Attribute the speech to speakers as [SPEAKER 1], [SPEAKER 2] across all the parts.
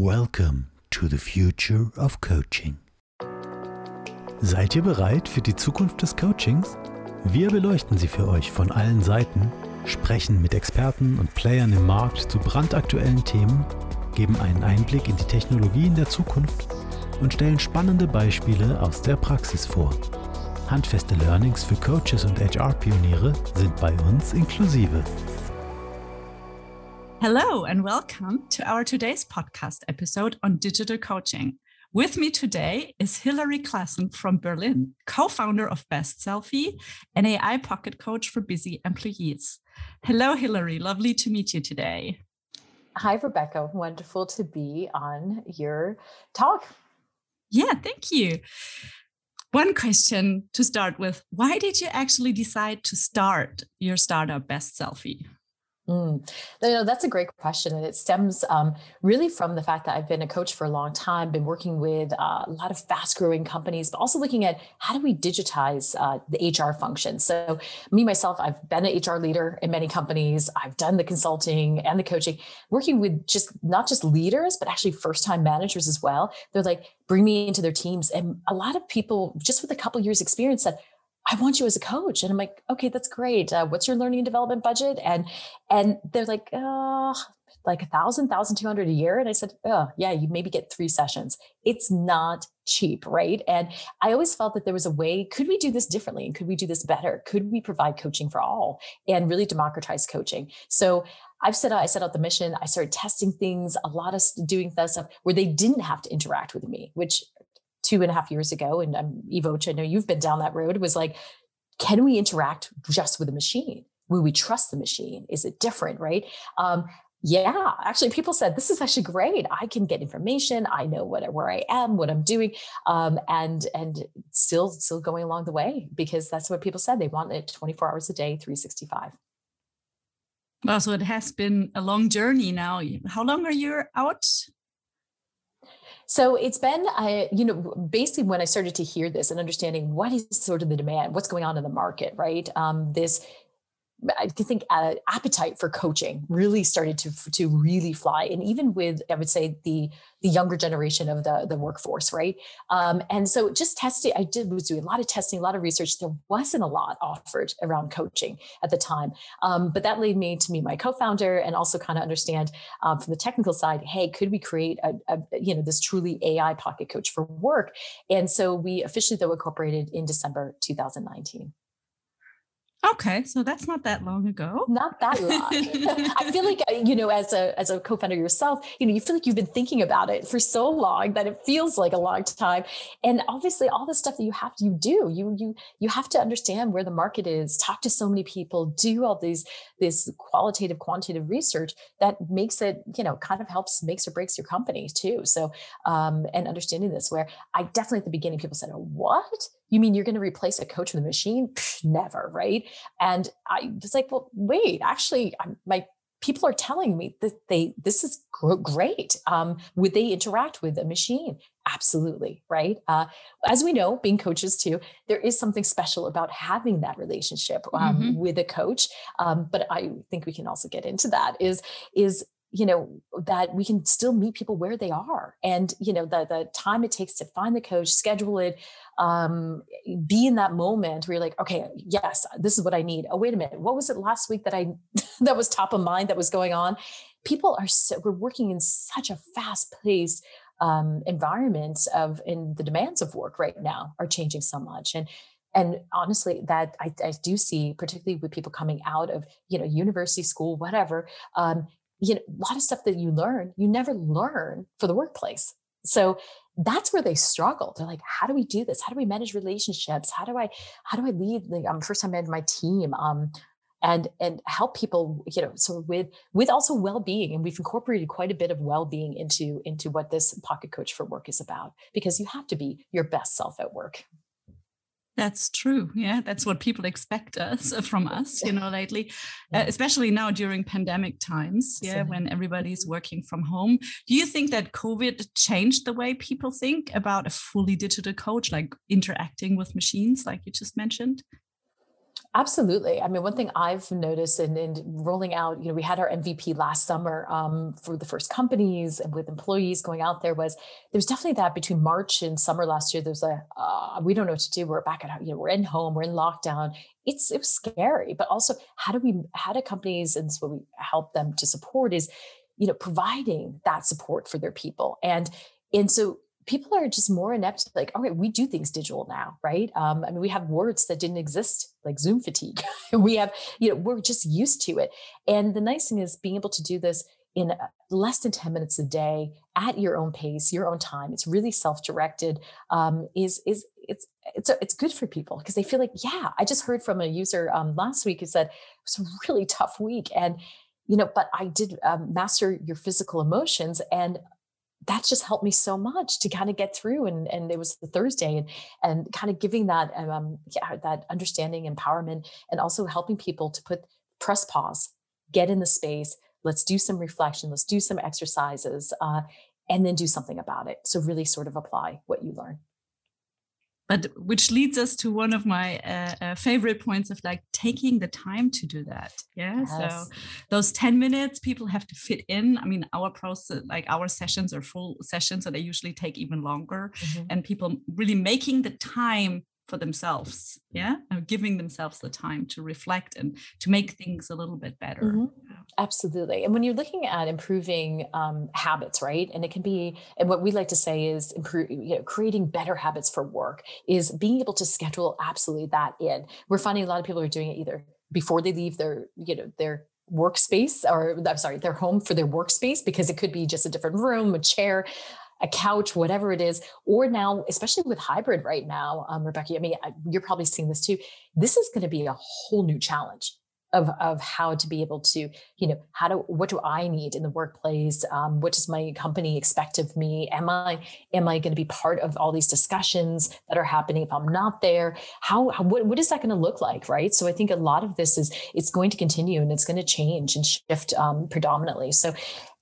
[SPEAKER 1] Welcome to the future of coaching. Seid ihr bereit für die Zukunft des Coachings? Wir beleuchten sie für euch von allen Seiten, sprechen mit Experten und Playern im Markt zu brandaktuellen Themen, geben einen Einblick in die Technologien der Zukunft und stellen spannende Beispiele aus der Praxis vor. Handfeste Learnings für Coaches und HR-Pioniere sind bei uns inklusive.
[SPEAKER 2] Hello, and welcome to our today's podcast episode on digital coaching. With me today is Hilary Klassen from Berlin, co founder of bestselfy, an AI pocket coach for busy employees. Hello, Hilary. Lovely to meet you today.
[SPEAKER 3] Hi, Rebecca. Wonderful to be on your talk.
[SPEAKER 2] Yeah, thank you. One question to start with Why did you actually decide to start your startup bestselfy?
[SPEAKER 3] Mm. You know, that's a great question. And it stems um, really from the fact that I've been a coach for a long time, been working with uh, a lot of fast growing companies, but also looking at how do we digitize uh, the HR function. So, me, myself, I've been an HR leader in many companies. I've done the consulting and the coaching, working with just not just leaders, but actually first time managers as well. They're like, bring me into their teams. And a lot of people, just with a couple years experience, said, I want you as a coach. And I'm like, okay, that's great. Uh, what's your learning and development budget? And and they're like, oh, like a thousand, thousand two hundred a year. And I said, oh, yeah, you maybe get three sessions. It's not cheap, right? And I always felt that there was a way, could we do this differently? And could we do this better? Could we provide coaching for all and really democratize coaching? So I've set out, I set out the mission. I started testing things, a lot of doing that stuff where they didn't have to interact with me, which two and a half years ago, and um, Evoch, I know you've been down that road, was like, can we interact just with a machine? Will we trust the machine? Is it different, right? Um, yeah, actually, people said this is actually great. I can get information. I know what where I am, what I'm doing, um, and and still still going along the way because that's what people said. They want it 24 hours a day, 365.
[SPEAKER 2] Well, so it has been a long journey now. How long are you out
[SPEAKER 3] so it's been, I, you know, basically when I started to hear this and understanding what is sort of the demand, what's going on in the market, right? Um, this I think uh, appetite for coaching really started to to really fly, and even with I would say the the younger generation of the the workforce, right? Um, and so just testing, I did was doing a lot of testing, a lot of research. There wasn't a lot offered around coaching at the time, um, but that led me to meet my co-founder and also kind of understand um, from the technical side. Hey, could we create a, a you know this truly AI pocket coach for work? And so we officially though incorporated in December 2019.
[SPEAKER 2] Okay, so that's not that long ago.
[SPEAKER 3] Not that long. I feel like uh, you know, as a as a co-founder yourself, you know, you feel like you've been thinking about it for so long that it feels like a long time. And obviously, all the stuff that you have to you do, you you you have to understand where the market is, talk to so many people, do all these this qualitative, quantitative research that makes it, you know, kind of helps makes or breaks your company too. So, um, and understanding this, where I definitely at the beginning people said, oh, "What?" You mean you're going to replace a coach with a machine? Psh, never, right? And I was like, well, wait, actually, I'm, my people are telling me that they this is great. Um, would they interact with a machine? Absolutely, right? Uh, as we know, being coaches too, there is something special about having that relationship um, mm-hmm. with a coach. Um, but I think we can also get into that. Is is you know that we can still meet people where they are and you know the the time it takes to find the coach schedule it um, be in that moment where you're like okay yes this is what i need. Oh wait a minute. What was it last week that i that was top of mind that was going on? People are so we're working in such a fast paced um, environment of in the demands of work right now are changing so much. And and honestly that I, I, do see particularly with people coming out of you know university school whatever um, you know, a lot of stuff that you learn, you never learn for the workplace. So that's where they struggle. They're like, how do we do this? How do we manage relationships? How do I, how do I lead? Like, I'm first time in my team. Um, and and help people you know so with with also well-being and we've incorporated quite a bit of well-being into into what this pocket coach for work is about because you have to be your best self at work
[SPEAKER 2] that's true. Yeah, that's what people expect us uh, from us, you know, lately, uh, especially now during pandemic times. Yeah, when everybody's working from home. Do you think that COVID changed the way people think about a fully digital coach, like interacting with machines, like you just mentioned?
[SPEAKER 3] Absolutely. I mean, one thing I've noticed in, in rolling out, you know, we had our MVP last summer um, for the first companies and with employees going out there was there's definitely that between March and summer last year. There's a uh, we don't know what to do. We're back at you know we're in home, we're in lockdown. It's it was scary, but also how do we how do companies and so we help them to support is you know providing that support for their people and and so people are just more inept like okay we do things digital now right? Um, i mean we have words that didn't exist like zoom fatigue. We have you know we're just used to it. And the nice thing is being able to do this in uh, less than 10 minutes a day at your own pace your own time it's really self-directed um, is is it's it's it's good for people because they feel like yeah i just heard from a user um, last week who said it was a really tough week and you know but i did um, master your physical emotions and that's just helped me so much to kind of get through and and it was the thursday and and kind of giving that um yeah, that understanding empowerment and also helping people to put press pause get in the space let's do some reflection let's do some exercises uh, and then do something about it. So really sort of apply what you learn
[SPEAKER 2] but which leads us to one of my uh, uh, favorite points of like taking the time to do that yeah yes. so those 10 minutes people have to fit in i mean our process like our sessions are full sessions so they usually take even longer mm-hmm. and people really making the time for themselves yeah. and giving themselves the time to reflect and to make things a little bit better. Mm-hmm.
[SPEAKER 3] absolutely. And when you're looking at improving um, habits right? And it can be and what we like to say is improve you know creating better habits for work is being able to schedule absolutely that in. We're finding a lot of people are doing it either before they leave their you know their workspace or I'm sorry, their home for their workspace because it could be just a different room, a chair a couch, whatever it is, or now, especially with hybrid right now, um, Rebecca, I mean, you're probably seeing this too. This is going to be a whole new challenge of, of how to be able to, you know, how do, what do I need in the workplace? Um, what does my company expect of me? Am I, am I going to be part of all these discussions that are happening if I'm not there? How, how what, what is that going to look like? Right. So I think a lot of this is, it's going to continue and it's going to change and shift um, predominantly. So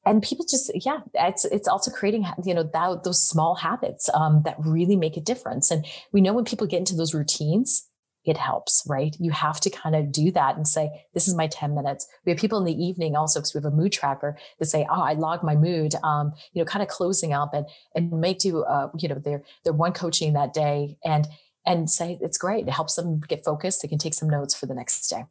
[SPEAKER 3] and people just yeah it's it's also creating you know that, those small habits um, that really make a difference. And we know when people get into those routines it helps right? You have to kind of do that and say this is my 10 minutes. We have people in the evening also because we have a mood tracker that say oh i log my mood um, you know kind of closing up and and make do uh, you know their their one coaching that day and and say it's great. It helps them get focused. They can take some notes for the next day.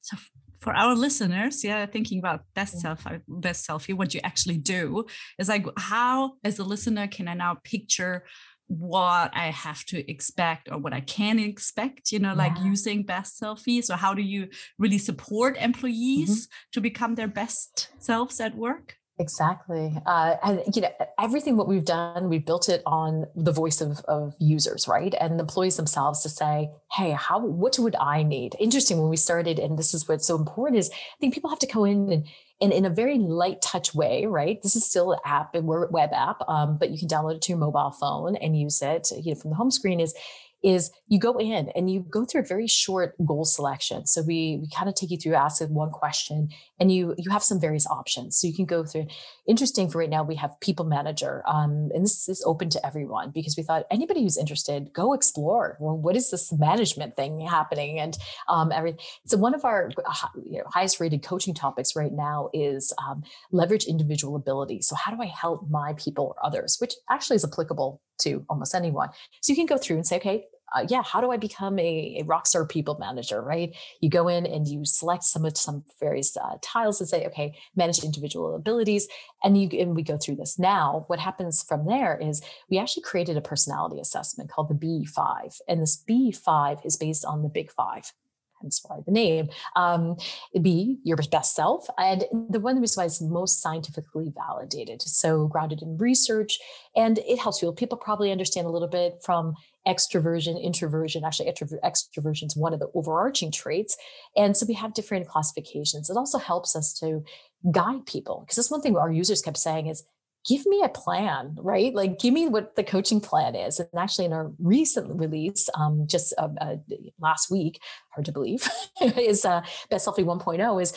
[SPEAKER 2] So for our listeners, yeah, thinking about best self, uh, bestselfy, what you actually do is like how, as a listener, can I now picture what I have to expect or what I can expect, you know, like using bestselfy. So, how do you really support employees mm-hmm. to become their best selves at work?
[SPEAKER 3] Exactly. Uh, and, you know, everything what we've done, we've built it on the voice of, of users, right? And employees themselves to say, hey, how, what would I need? Interesting when we started, and this is what's so important is I think people have to go in and, and in a very light touch way, right? This is still an app and we're web app, um, but you can download it to your mobile phone and use it, you know, from the home screen is is you go in and you go through a very short goal selection. So we, we kind of take you through, ask one question, and you you have some various options. So you can go through. Interesting for right now, we have people manager, um, and this is open to everyone because we thought anybody who's interested, go explore. Well, what is this management thing happening? And um, everything. So one of our uh, you know, highest rated coaching topics right now is um, leverage individual ability. So how do I help my people or others, which actually is applicable to almost anyone. So you can go through and say, okay, uh, yeah, how do I become a, a rock star people manager, right? You go in and you select some of some various uh, tiles and say, okay, manage individual abilities. And you and we go through this. Now, what happens from there is we actually created a personality assessment called the B5. And this B5 is based on the big five hence why the name. Um, be your best self. And the one reason why it's most scientifically validated, so grounded in research, and it helps people. People probably understand a little bit from extroversion, introversion. Actually, extroversion is one of the overarching traits. And so we have different classifications. It also helps us to guide people because that's one thing our users kept saying is give me a plan, right? Like, give me what the coaching plan is. And actually, in our recent release, um, just uh, uh, last week, hard to believe, is uh, bestselfy 1.0 is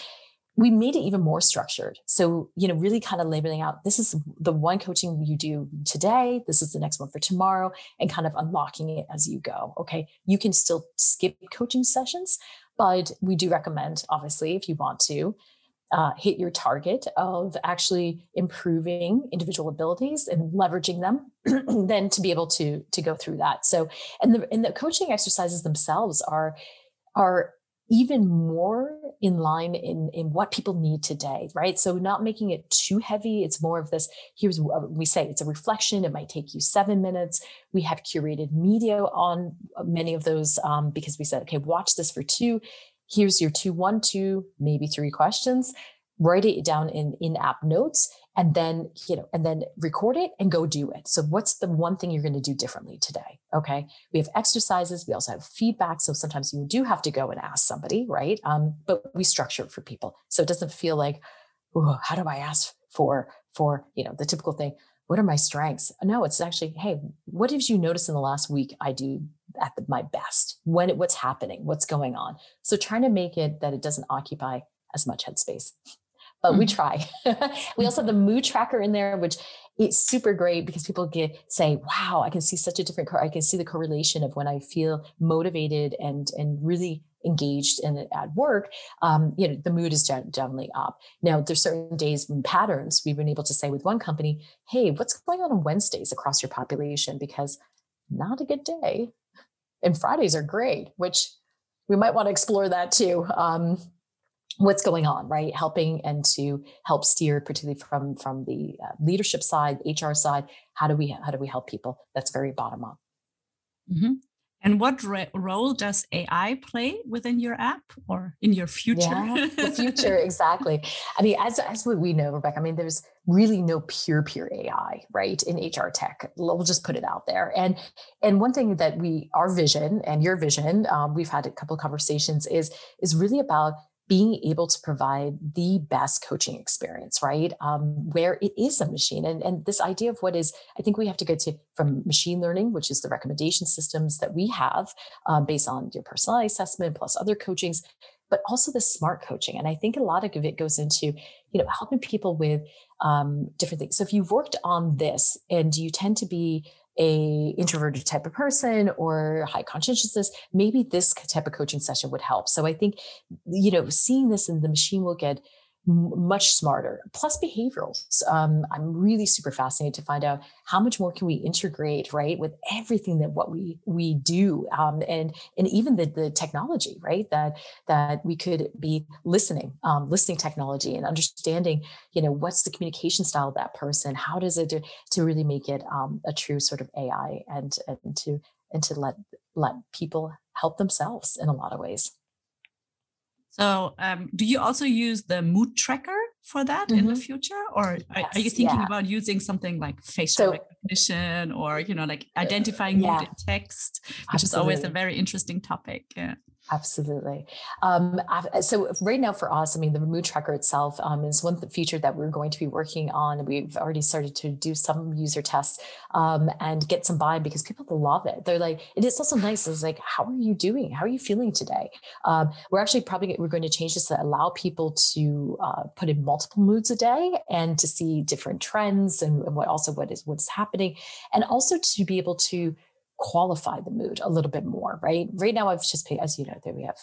[SPEAKER 3] we made it even more structured. So, you know, really kind of labeling out this is the one coaching you do today, this is the next one for tomorrow, and kind of unlocking it as you go. Okay. You can still skip coaching sessions, but we do recommend, obviously, if you want to, uh, hit your target of actually improving individual abilities and leveraging them, then to be able to to go through that. So, and the and the coaching exercises themselves are are even more in line in in what people need today right? So not making it too heavy. It's more of this here's what we say it's a reflection. It might take you seven minutes. We have curated media on many of those um, because we said okay watch this for two here's your two one two maybe three questions. Write it down in in-app notes and then you know and then record it and go do it. So what's the one thing you're going to do differently today okay? We have exercises. We also have feedback. So sometimes you do have to go and ask somebody right? Um, but we structure it for people. So it doesn't feel like oh, how do i ask for for you know the typical thing what are my strengths? No it's actually hey what did you notice in the last week i do at the, my best? When what's happening? What's going on? So trying to make it that it doesn't occupy as much headspace but mm-hmm. we try. we also have the mood tracker in there, which it's super great because people get say, "Wow, I can see such a different. I can see the correlation of when I feel motivated and and really engaged in at work. Um, you know, the mood is generally up. Now, there's certain days and patterns we've been able to say with one company, "Hey, what's going on on Wednesdays across your population?" Because not a good day, and Fridays are great, which we might want to explore that too. Um, what's going on right? Helping and to help steer particularly from from the uh, leadership side hr side. How do we how do we help people? That's very bottom up.
[SPEAKER 2] Mm-hmm. and what re- role does ai play within your app or in your future?
[SPEAKER 3] Yeah, the future exactly. I mean as as we know rebecca i mean there's really no pure pure ai right in hr tech. We'll just put it out there. And and one thing that we our vision and your vision um, we've had a couple of conversations is is really about being able to provide the best coaching experience, right? Um, where it is a machine. And, and this idea of what is, I think we have to go to from machine learning, which is the recommendation systems that we have um, based on your personality assessment plus other coachings, but also the smart coaching. And I think a lot of it goes into, you know, helping people with um, different things. So if you've worked on this and you tend to be a introverted type of person or high conscientiousness maybe this type of coaching session would help. So i think you know seeing this in the machine will get much smarter. Plus behaviorals. Um, i'm really super fascinated to find out how much more can we integrate right with everything that what we we do um, and and even the, the technology right that that we could be listening um, listening technology and understanding you know what's the communication style of that person? How does it do, to really make it um, a true sort of ai and and to and to let let people help themselves in a lot of ways
[SPEAKER 2] so, um, do you also use the mood tracker for that mm-hmm. in the mm-hmm. future, or yes, are, you thinking yeah. about using something like facial so, recognition, or you know, like identifying yeah. mood in text, which Absolutely. is always a very interesting topic? Yeah.
[SPEAKER 3] Absolutely. Um, so right now for us, I mean, the mood tracker itself um, is one feature that we're going to be working on. We've already started to do some user tests um, and get some buy because people love it. They're like, it is also nice. It's like, how are you doing? How are you feeling today? Um, we're actually probably we're going to change this to allow people to uh, put in multiple moods a day and to see different trends and, and what also what is what's happening, and also to be able to qualify the mood a little bit more, right? Right now, I've just paid, as you know, there we have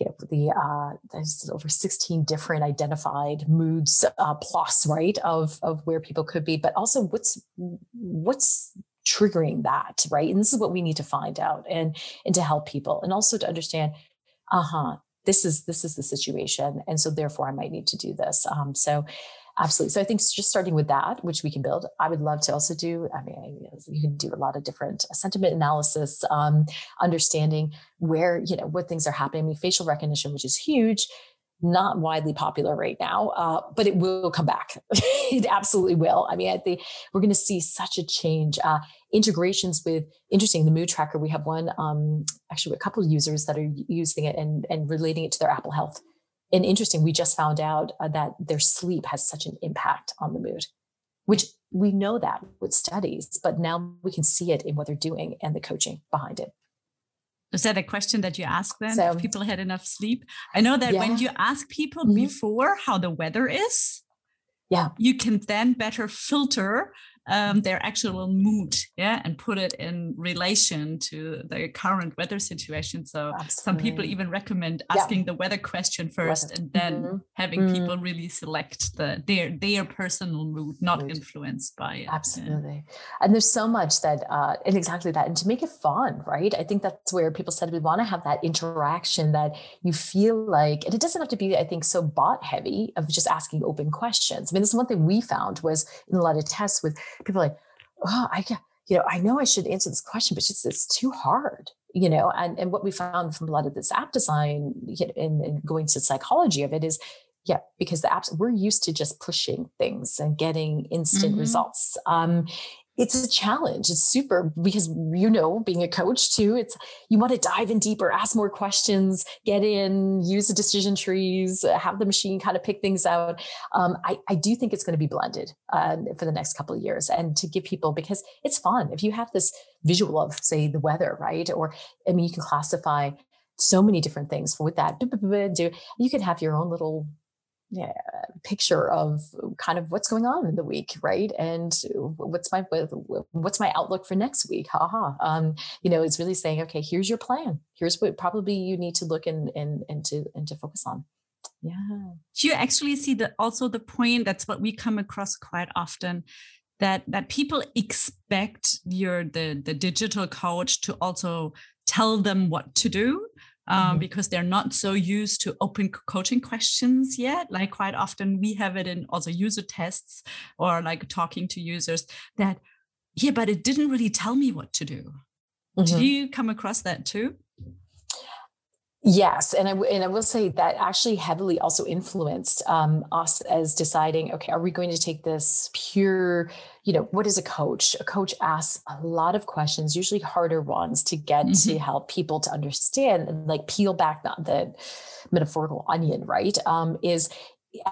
[SPEAKER 3] you know the uh there's over 16 different identified moods uh plus right of of where people could be. But also what's what's triggering that right? And this is what we need to find out and and to help people and also to understand uh-huh this is this is the situation. And so therefore i might need to do this. Um so Absolutely. So I think just starting with that, which we can build. I would love to also do. I mean, you can do a lot of different sentiment analysis, um, understanding where you know what things are happening. I mean, facial recognition, which is huge, not widely popular right now, uh, but it will come back. it absolutely will. I mean, I think we're going to see such a change. Uh, integrations with interesting the mood tracker. We have one, um, actually, a couple of users that are using it and and relating it to their Apple Health and interesting, we just found out uh, that their sleep has such an impact on the mood, which we know that with studies, but now we can see it in what they're doing and the coaching behind it.
[SPEAKER 2] is that a question that you ask them so, if people had enough sleep i know that yeah. when you ask people mm-hmm. before how the weather is
[SPEAKER 3] yeah
[SPEAKER 2] you can then better filter um, their actual mood, yeah, and put it in relation to the current weather situation. So Absolutely. some people even recommend asking yeah. the weather question first weather. and then mm-hmm. having mm-hmm. people really select the their their personal mood, not mood. influenced by it.
[SPEAKER 3] Absolutely. Yeah. And there's so much that uh, and exactly that. And to make it fun, right? I think that's where people said we want to have that interaction that you feel like, and it doesn't have to be, I think, so bot heavy of just asking open questions. I mean, this is one thing we found was in a lot of tests with people like, oh, I can, you know, I know I should answer this question, but it's just, it's too hard, you know, and, and what we found from a lot of this app design you know, and, and going to psychology of it is, yeah, because the apps, we're used to just pushing things and getting instant mm-hmm. results. Um, it's a challenge. It's super because you know, being a coach too, it's you want to dive in deeper, ask more questions, get in, use the decision trees, have the machine kind of pick things out. Um, I, I do think it's going to be blended uh, for the next couple of years, and to give people because it's fun if you have this visual of say the weather, right? Or I mean, you can classify so many different things with that. You can have your own little yeah, picture of kind of what's going on in the week, right? And what's my what's my outlook for next week? Haha. Um, you know, it's really saying, okay, here's your plan. Here's what probably you need to look and and and to and to focus on. Yeah.
[SPEAKER 2] You actually see that also the point? That's what we come across quite often. That that people expect your the the digital coach to also tell them what to do um, mm-hmm. because they're not so used to open coaching questions yet. Like quite often we have it in also user tests or like talking to users that, yeah, but it didn't really tell me what to do. Mm-hmm. Did you come across that too?
[SPEAKER 3] Yes, and I and I will say that actually heavily also influenced um, us as deciding. Okay, are we going to take this pure? You know, what is a coach? A coach asks a lot of questions, usually harder ones, to get mm-hmm. to help people to understand and like peel back the, the metaphorical onion. Right? Um, is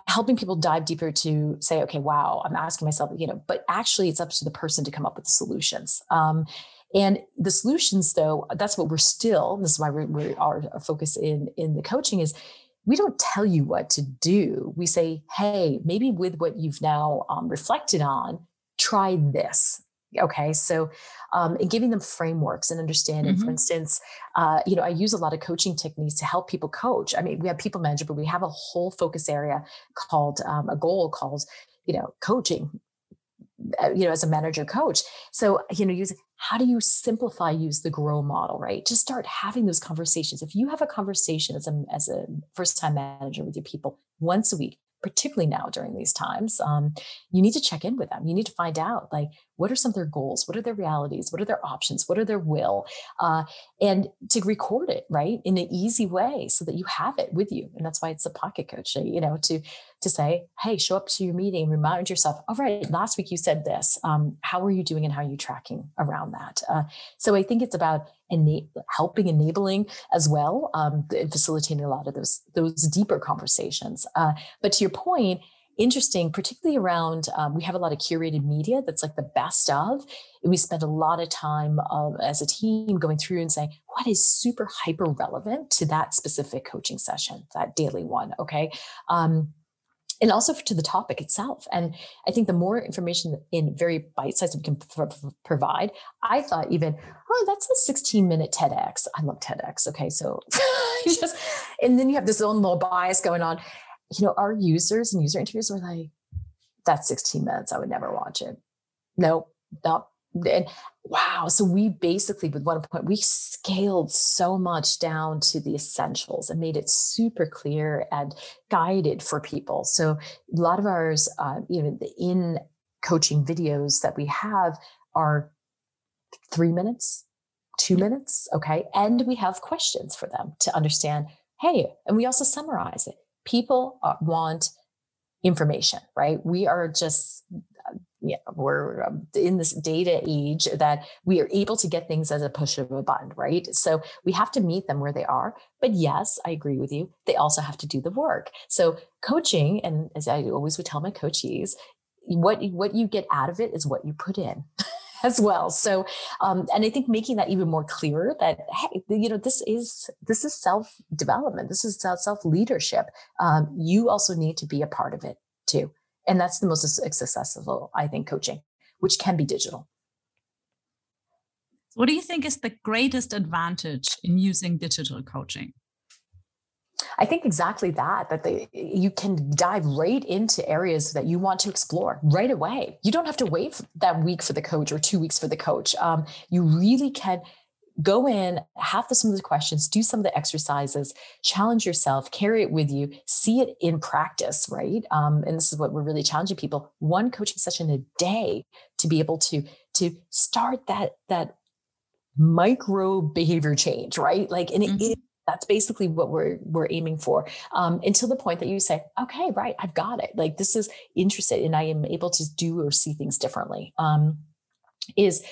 [SPEAKER 3] helping people dive deeper to say, okay, wow, I'm asking myself, you know, but actually it's up to the person to come up with the solutions. Um, and the solutions, though, that's what we're still. This is why we're, we our focus in in the coaching is we don't tell you what to do. We say, hey, maybe with what you've now um, reflected on, try this. Okay, so um, and giving them frameworks and understanding. Mm-hmm. For instance, uh, you know, I use a lot of coaching techniques to help people coach. I mean, we have people manager, but we have a whole focus area called um, a goal called you know coaching uh, you know as a manager coach so you know use how do you simplify use the grow model right? Just start having those conversations. If you have a conversation as a as a first time manager with your people once a week particularly now during these times um, you need to check in with them. You need to find out like what are some of their goals what are their realities what are their options what are their will uh, and to record it right in an easy way so that you have it with you and that's why it's a pocket coach you know to to say, hey, show up to your meeting, remind yourself, all right, last week you said this. Um, how are you doing and how are you tracking around that? Uh, so I think it's about ena- helping, enabling as well, um, and facilitating a lot of those, those deeper conversations. Uh, but to your point, interesting, particularly around, um, we have a lot of curated media that's like the best of. We spend a lot of time uh, as a team going through and saying, what is super hyper relevant to that specific coaching session, that daily one? Okay. Um, and also to the topic itself. And I think the more information in very bite size we can provide, I thought even, oh, that's a 16 minute TEDx. I love TEDx. Okay. So just, and then you have this own little bias going on. You know, our users and user interviews were like, that's 16 minutes. I would never watch it. No, no, and wow. So we basically with one point we scaled so much down to the essentials and made it super clear and guided for people. So a lot of ours uh, you know the in coaching videos that we have are three minutes two minutes okay? And we have questions for them to understand hey and we also summarize it people uh, want information right we are just yeah, we're um, in this data age that we are able to get things as a push of a button, right? So we have to meet them where they are. But yes, I agree with you. They also have to do the work. So coaching, and as I always would tell my coachees, what what you get out of it is what you put in. as well. So, um, and I think making that even more clear that hey, you know, this is this is self development. This is self leadership. Um, you also need to be a part of it too, and that's the most successful, I think, coaching, which can be digital.
[SPEAKER 2] What do you think is the greatest advantage in using digital coaching?
[SPEAKER 3] I think exactly that, that they, you can dive right into areas that you want to explore right away. You don't have to wait that week for the coach or two weeks for the coach. Um, you really can go in, have the, some of the questions, do some of the exercises, challenge yourself, carry it with you, see it in practice, right? Um, and this is what we're really challenging people: one coaching session a day to be able to to start that that micro behavior change, right? Like, and mm-hmm. it, that's basically what we're we're aiming for um, until the point that you say okay right i've got it. Like this is interested and i am able to do or see things differently um, is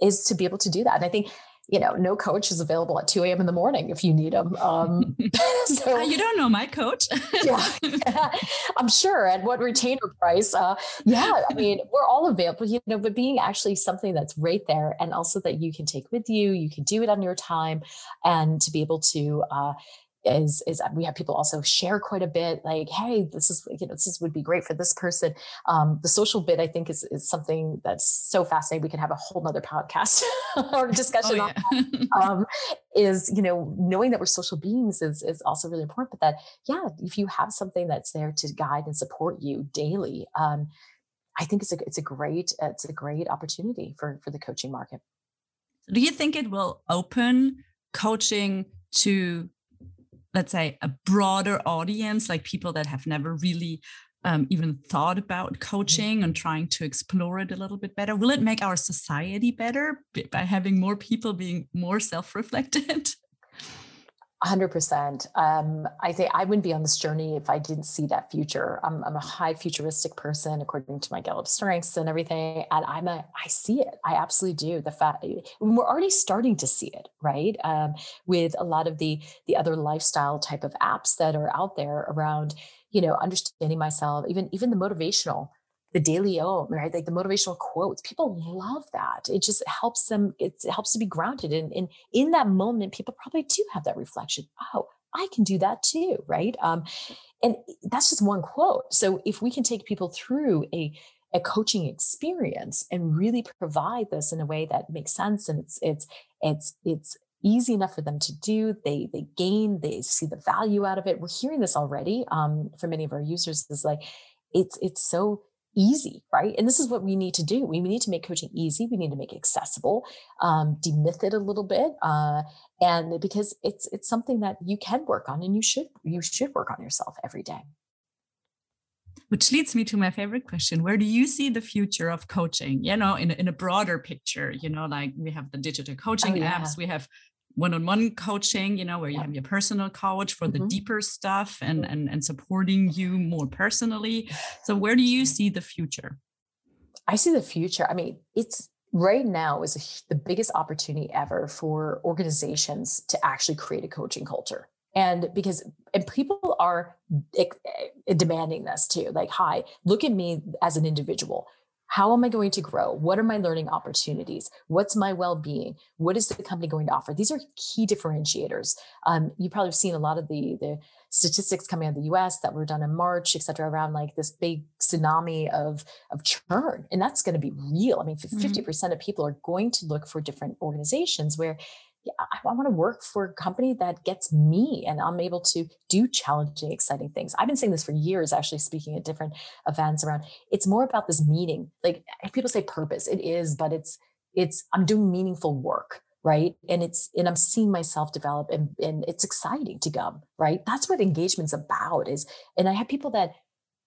[SPEAKER 3] is to be able to do that. And i think you know, no coach is available at 2 a.m. in the morning if you need them. Um,
[SPEAKER 2] so uh, you don't know my coach.
[SPEAKER 3] yeah, yeah, I'm sure. At what retainer price? Uh, yeah, I mean, we're all available, you know, but being actually something that's right there and also that you can take with you, you can do it on your time and to be able to, uh, is is we have people also share quite a bit like hey this is you know this is, would be great for this person. Um, the social bit i think is, is something that's so fascinating we can have a whole nother podcast or discussion oh, yeah. on um, is you know knowing that we're social beings is is also really important but that yeah if you have something that's there to guide and support you daily um, i think it's a it's a great it's a great opportunity for for the coaching market.
[SPEAKER 2] Do you think it will open coaching to let's say a broader audience like people that have never really um, even thought about mm-hmm. coaching and trying to explore it a little bit better will it make our society better by having more people being more self-reflected
[SPEAKER 3] 100%. Um, I think I wouldn't be on this journey if I didn't see that future. I'm, I'm, a high futuristic person according to my Gallup strengths and everything. And I'm a, I see it. I absolutely do. The fact we're already starting to see it, right? Um, with a lot of the, the other lifestyle type of apps that are out there around, you know, understanding myself, even, even the motivational the daily o right? Like the motivational quotes people love that. It just helps them it helps to be grounded and, and in that moment people probably do have that reflection oh i can do that too right? Um, and that's just one quote. So if we can take people through a a coaching experience and really provide this in a way that makes sense and it's it's it's it's easy enough for them to do they they gain they see the value out of it. We're hearing this already um, for many of our users is like it's it's so easy, right? And this is what we need to do. We need to make coaching easy. We need to make it accessible, um, demyth it a little bit, uh, and because it's it's something that you can work on, and you should you should work on yourself every day.
[SPEAKER 2] Which leads me to my favorite question: Where do you see the future of coaching? You know, in in a broader picture. You know, like we have the digital coaching oh, yeah. apps, we have one-on-one coaching you know where you have your personal coach for the mm-hmm. deeper stuff and, and and supporting you more personally. So where do you see the future?
[SPEAKER 3] I see the future. I mean it's right now is the biggest opportunity ever for organizations to actually create a coaching culture. And because and people are eh, demanding this too like hi look at me as an individual how am I going to grow? What are my learning opportunities? What's my well being? What is the company going to offer? These are key differentiators. Um, you probably have seen a lot of the, the statistics coming out of the US that were done in March, et cetera, around like this big tsunami of, of churn. And that's going to be real. I mean, 50% mm-hmm. of people are going to look for different organizations where I, want to work for a company that gets me and I'm able to do challenging, exciting things. I've been saying this for years, actually speaking at different events around. It's more about this meaning. Like people say purpose, it is, but it's it's I'm doing meaningful work right and it's and i'm seeing myself develop and, and it's exciting to come right that's what engagement's about is and i have people that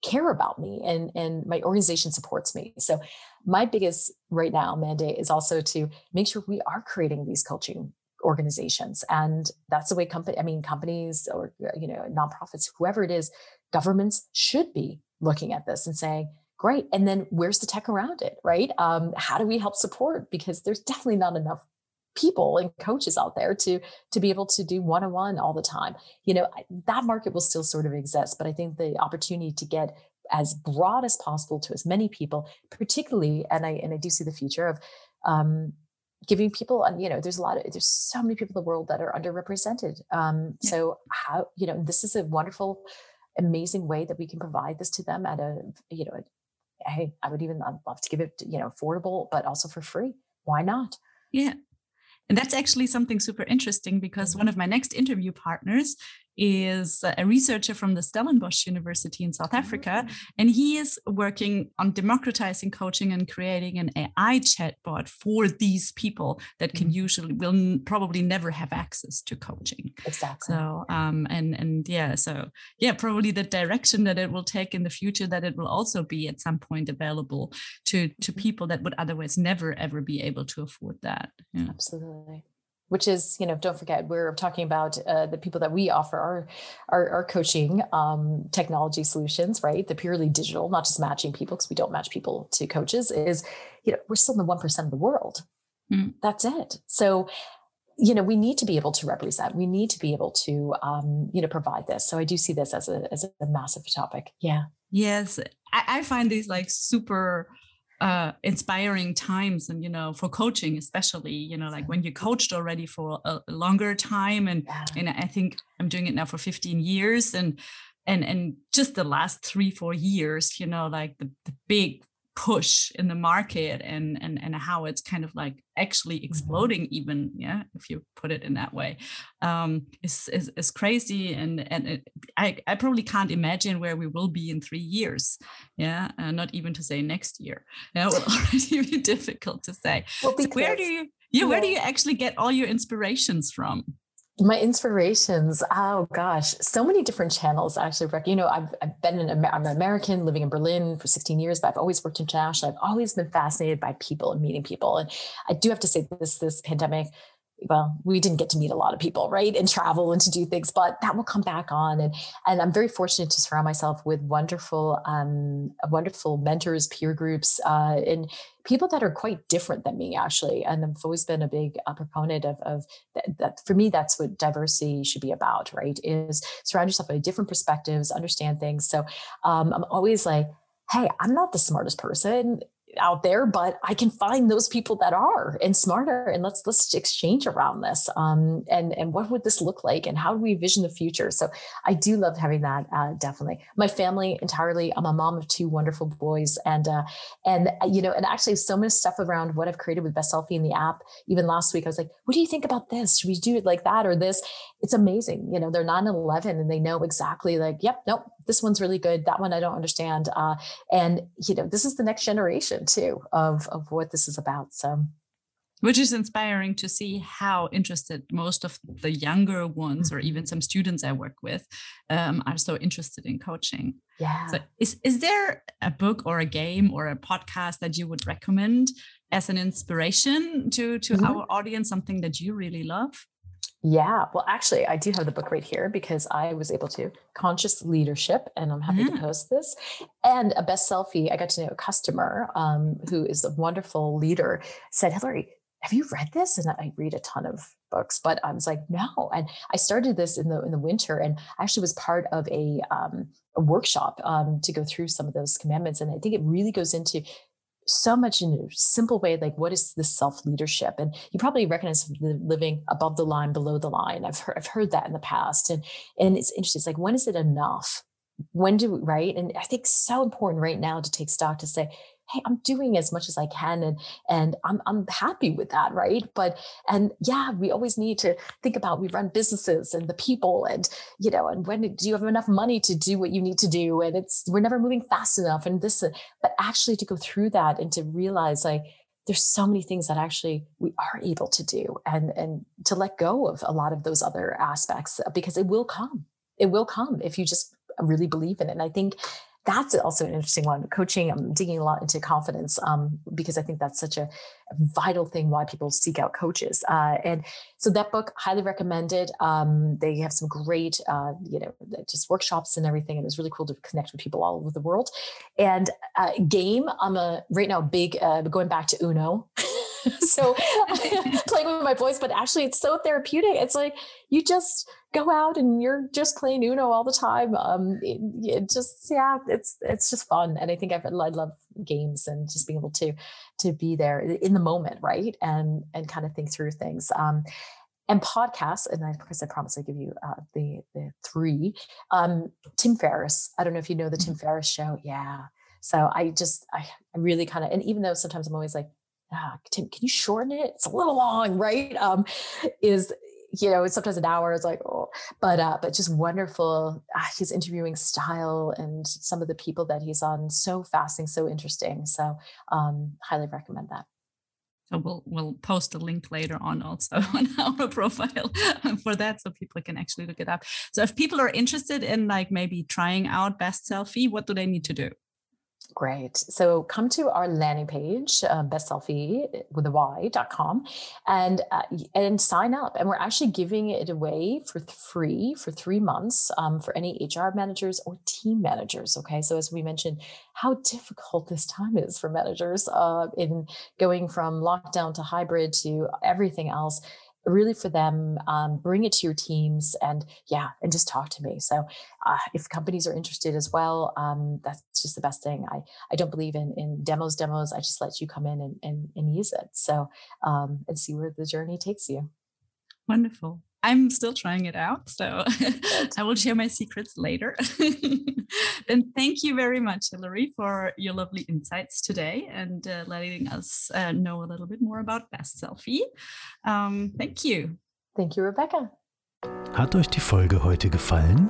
[SPEAKER 3] care about me and and my organization supports me so my biggest right now mandate is also to make sure we are creating these coaching organizations. And that's the way company i mean companies or uh, you know nonprofits whoever it is governments should be looking at this and saying great and then where's the tech around it right? Um, how do we help support? Because there's definitely not enough people and coaches out there to to be able to do one-on-one all the time. You know that market will still sort of exist but i think the opportunity to get as broad as possible to as many people, particularly, and I and I do see the future of um, giving people you know there's a lot of there's so many people in the world that are underrepresented um, yeah. so how you know this is a wonderful amazing way that we can provide this to them at a you know hey i would even I'd love to give it you know affordable but also for free why not
[SPEAKER 2] yeah and that's actually something super interesting because one mm-hmm. of my next interview partners is a researcher from the Stellenbosch University in South Africa, mm. and he is working on democratizing coaching and creating an AI chatbot for these people that can mm-hmm. usually will probably never have access to coaching.
[SPEAKER 3] Exactly.
[SPEAKER 2] So, um, and and yeah, so yeah, probably the direction that it will take in the future that it will also be at some point available to to mm-hmm. people that would otherwise never ever be able to afford that.
[SPEAKER 3] Yeah. Absolutely which is you know don't forget we're talking about uh, the people that we offer our our, our coaching um, technology solutions right? The purely digital not just matching people because we don't match people to coaches is you know we're still in the 1% of the world. Mm. that's it. So you know we need to be able to represent. We need to be able to um, you know provide this. So i do see this as a as a massive topic. Yeah.
[SPEAKER 2] Yes. I, I find these like super uh, inspiring times and you know for coaching especially you know like when you coached already for a, longer time and yeah. and i think i'm doing it now for 15 years and and and just the last three four years you know like the, the big push in the market and and and how it's kind of like actually mm-hmm. exploding even yeah if you put it in that way um is is, is crazy. And and it, i i probably can't imagine where we will be in three years yeah uh, not even to say next year. Yeah it will already be difficult to say. Well, so where do you yeah, yeah where do you actually get all your inspirations from
[SPEAKER 3] my inspirations oh gosh so many different channels actually you know i've, I've been an i'm an american living in berlin for 16 years but i've always worked internationally i've always been fascinated by people and meeting people. And i do have to say this this pandemic well, we didn't get to meet a lot of people, right? And travel and to do things, but that will come back on. And and I'm very fortunate to surround myself with wonderful, um, wonderful mentors, peer groups, uh, and people that are quite different than me, actually. And I've always been a big uh, proponent of of that, that. For me, that's what diversity should be about, right? Is surround yourself with different perspectives, understand things. So um, I'm always like, hey, I'm not the smartest person out there but i can find those people that are and smarter and let's let's exchange around this um, and and what would this look like and how do we vision the future? So i do love having that uh, definitely. My family entirely. I'm a mom of two wonderful boys and uh, and uh, you know and actually so much stuff around what i've created with bestselfy in the app. Even last week i was like what do you think about this? Should we do it like that or this? It's amazing you know they're 9 and 11 and they know exactly like yep nope this one's really good. That one i don't understand uh, and you know this is the next generation too of of what this is about so.
[SPEAKER 2] Which is inspiring to see how interested most of the younger ones or even some students i work with um, are so interested in coaching.
[SPEAKER 3] Yeah.
[SPEAKER 2] so is, is there a book or a game or a podcast that you would recommend as an inspiration to to mm-hmm. our audience something that you really love
[SPEAKER 3] yeah. Well, actually, I do have the book right here because I was able to conscious leadership, and I'm happy to mm. post this. And a bestselfy. I got to know a customer um, who is a wonderful leader. Said, Hilary, have you read this? And I read a ton of books, but I was like, no. And I started this in the in the winter, and actually was part of a um, a workshop um, to go through some of those commandments. And I think it really goes into so much in a simple way like what is the self leadership and you probably recognize the living above the line below the line. I've heard, I've heard that in the past. And and it's interesting it's like when is it enough? When do we, right? And i think so important right now to take stock to say hey i'm doing as much as i can and and i'm i'm happy with that right? But and yeah we always need to think about we run businesses and the people and you know and when do you have enough money to do what you need to do? And it's we're never moving fast enough and this but actually to go through that and to realize like there's so many things that actually we are able to do and and to let go of a lot of those other aspects uh, because it will come. It will come if you just really believe in it. And i think that's also an interesting one. Coaching, I'm digging a lot into confidence um, because I think that's such a, vital thing why people seek out coaches. Uh, and so that book, highly recommended. Um, they have some great, uh, you know, just workshops and everything. It was really cool to connect with people all over the world. And uh, game, I'm a right now big uh, going back to Uno. so playing with my voice, but actually it's so therapeutic. It's like you just go out and you're just playing Uno all the time. Um, it, it just yeah, it's it's just fun, and I think I've, I love games and just being able to to be there in the moment, right, and and kind of think through things. Um, and podcasts, and I, of course I promise I give you uh, the the three. Um, Tim Ferriss. I don't know if you know the Tim mm-hmm. Ferriss show. Yeah. So I just I, I really kind of and even though sometimes I'm always like, ah, Tim, can you shorten it? It's a little long, right? Um, is you know, sometimes an hour is like, oh, but uh, but just wonderful. Uh, his interviewing style and some of the people that he's on, so fascinating, so interesting. So um, highly recommend that.
[SPEAKER 2] So we'll we'll post a link later on also on our profile for that, so people can actually look it up. So if people are interested in like maybe trying out bestselfy, what do they need to do?
[SPEAKER 3] Great. So come to our landing page, uh, bestselfy with a y.com and, uh, and sign up. And we're actually giving it away for free for three months um, for any HR managers or team managers. Okay. So as we mentioned, how difficult this time is for managers uh, in going from lockdown to hybrid to everything else really for them um, bring it to your teams and yeah and just talk to me. So uh, if companies are interested as well um, that's just the best thing. I i don't believe in in demos demos. I just let you come in and and, and use it. So um, and see where the journey takes you.
[SPEAKER 2] Wonderful I'm still trying it out. So I will share my secrets later. then thank you very much, Hilary, for your lovely insights today and uh, letting us uh, know a little bit more about Best Selfie. Um, thank you.
[SPEAKER 3] Thank you, Rebecca.
[SPEAKER 1] Hat euch die Folge heute gefallen?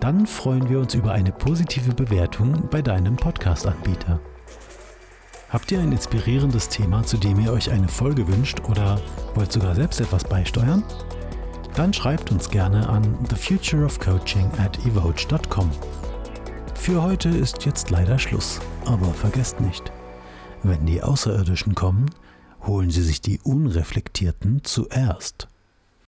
[SPEAKER 1] Dann freuen wir uns über eine positive Bewertung bei deinem Podcast-Anbieter. Habt ihr ein inspirierendes Thema, zu dem ihr euch eine Folge wünscht oder wollt sogar selbst etwas beisteuern? Dann schreibt uns gerne an thefutureofcoaching at evoge.com. Für heute ist jetzt leider Schluss, aber vergesst nicht, wenn die Außerirdischen kommen, holen sie sich die Unreflektierten zuerst.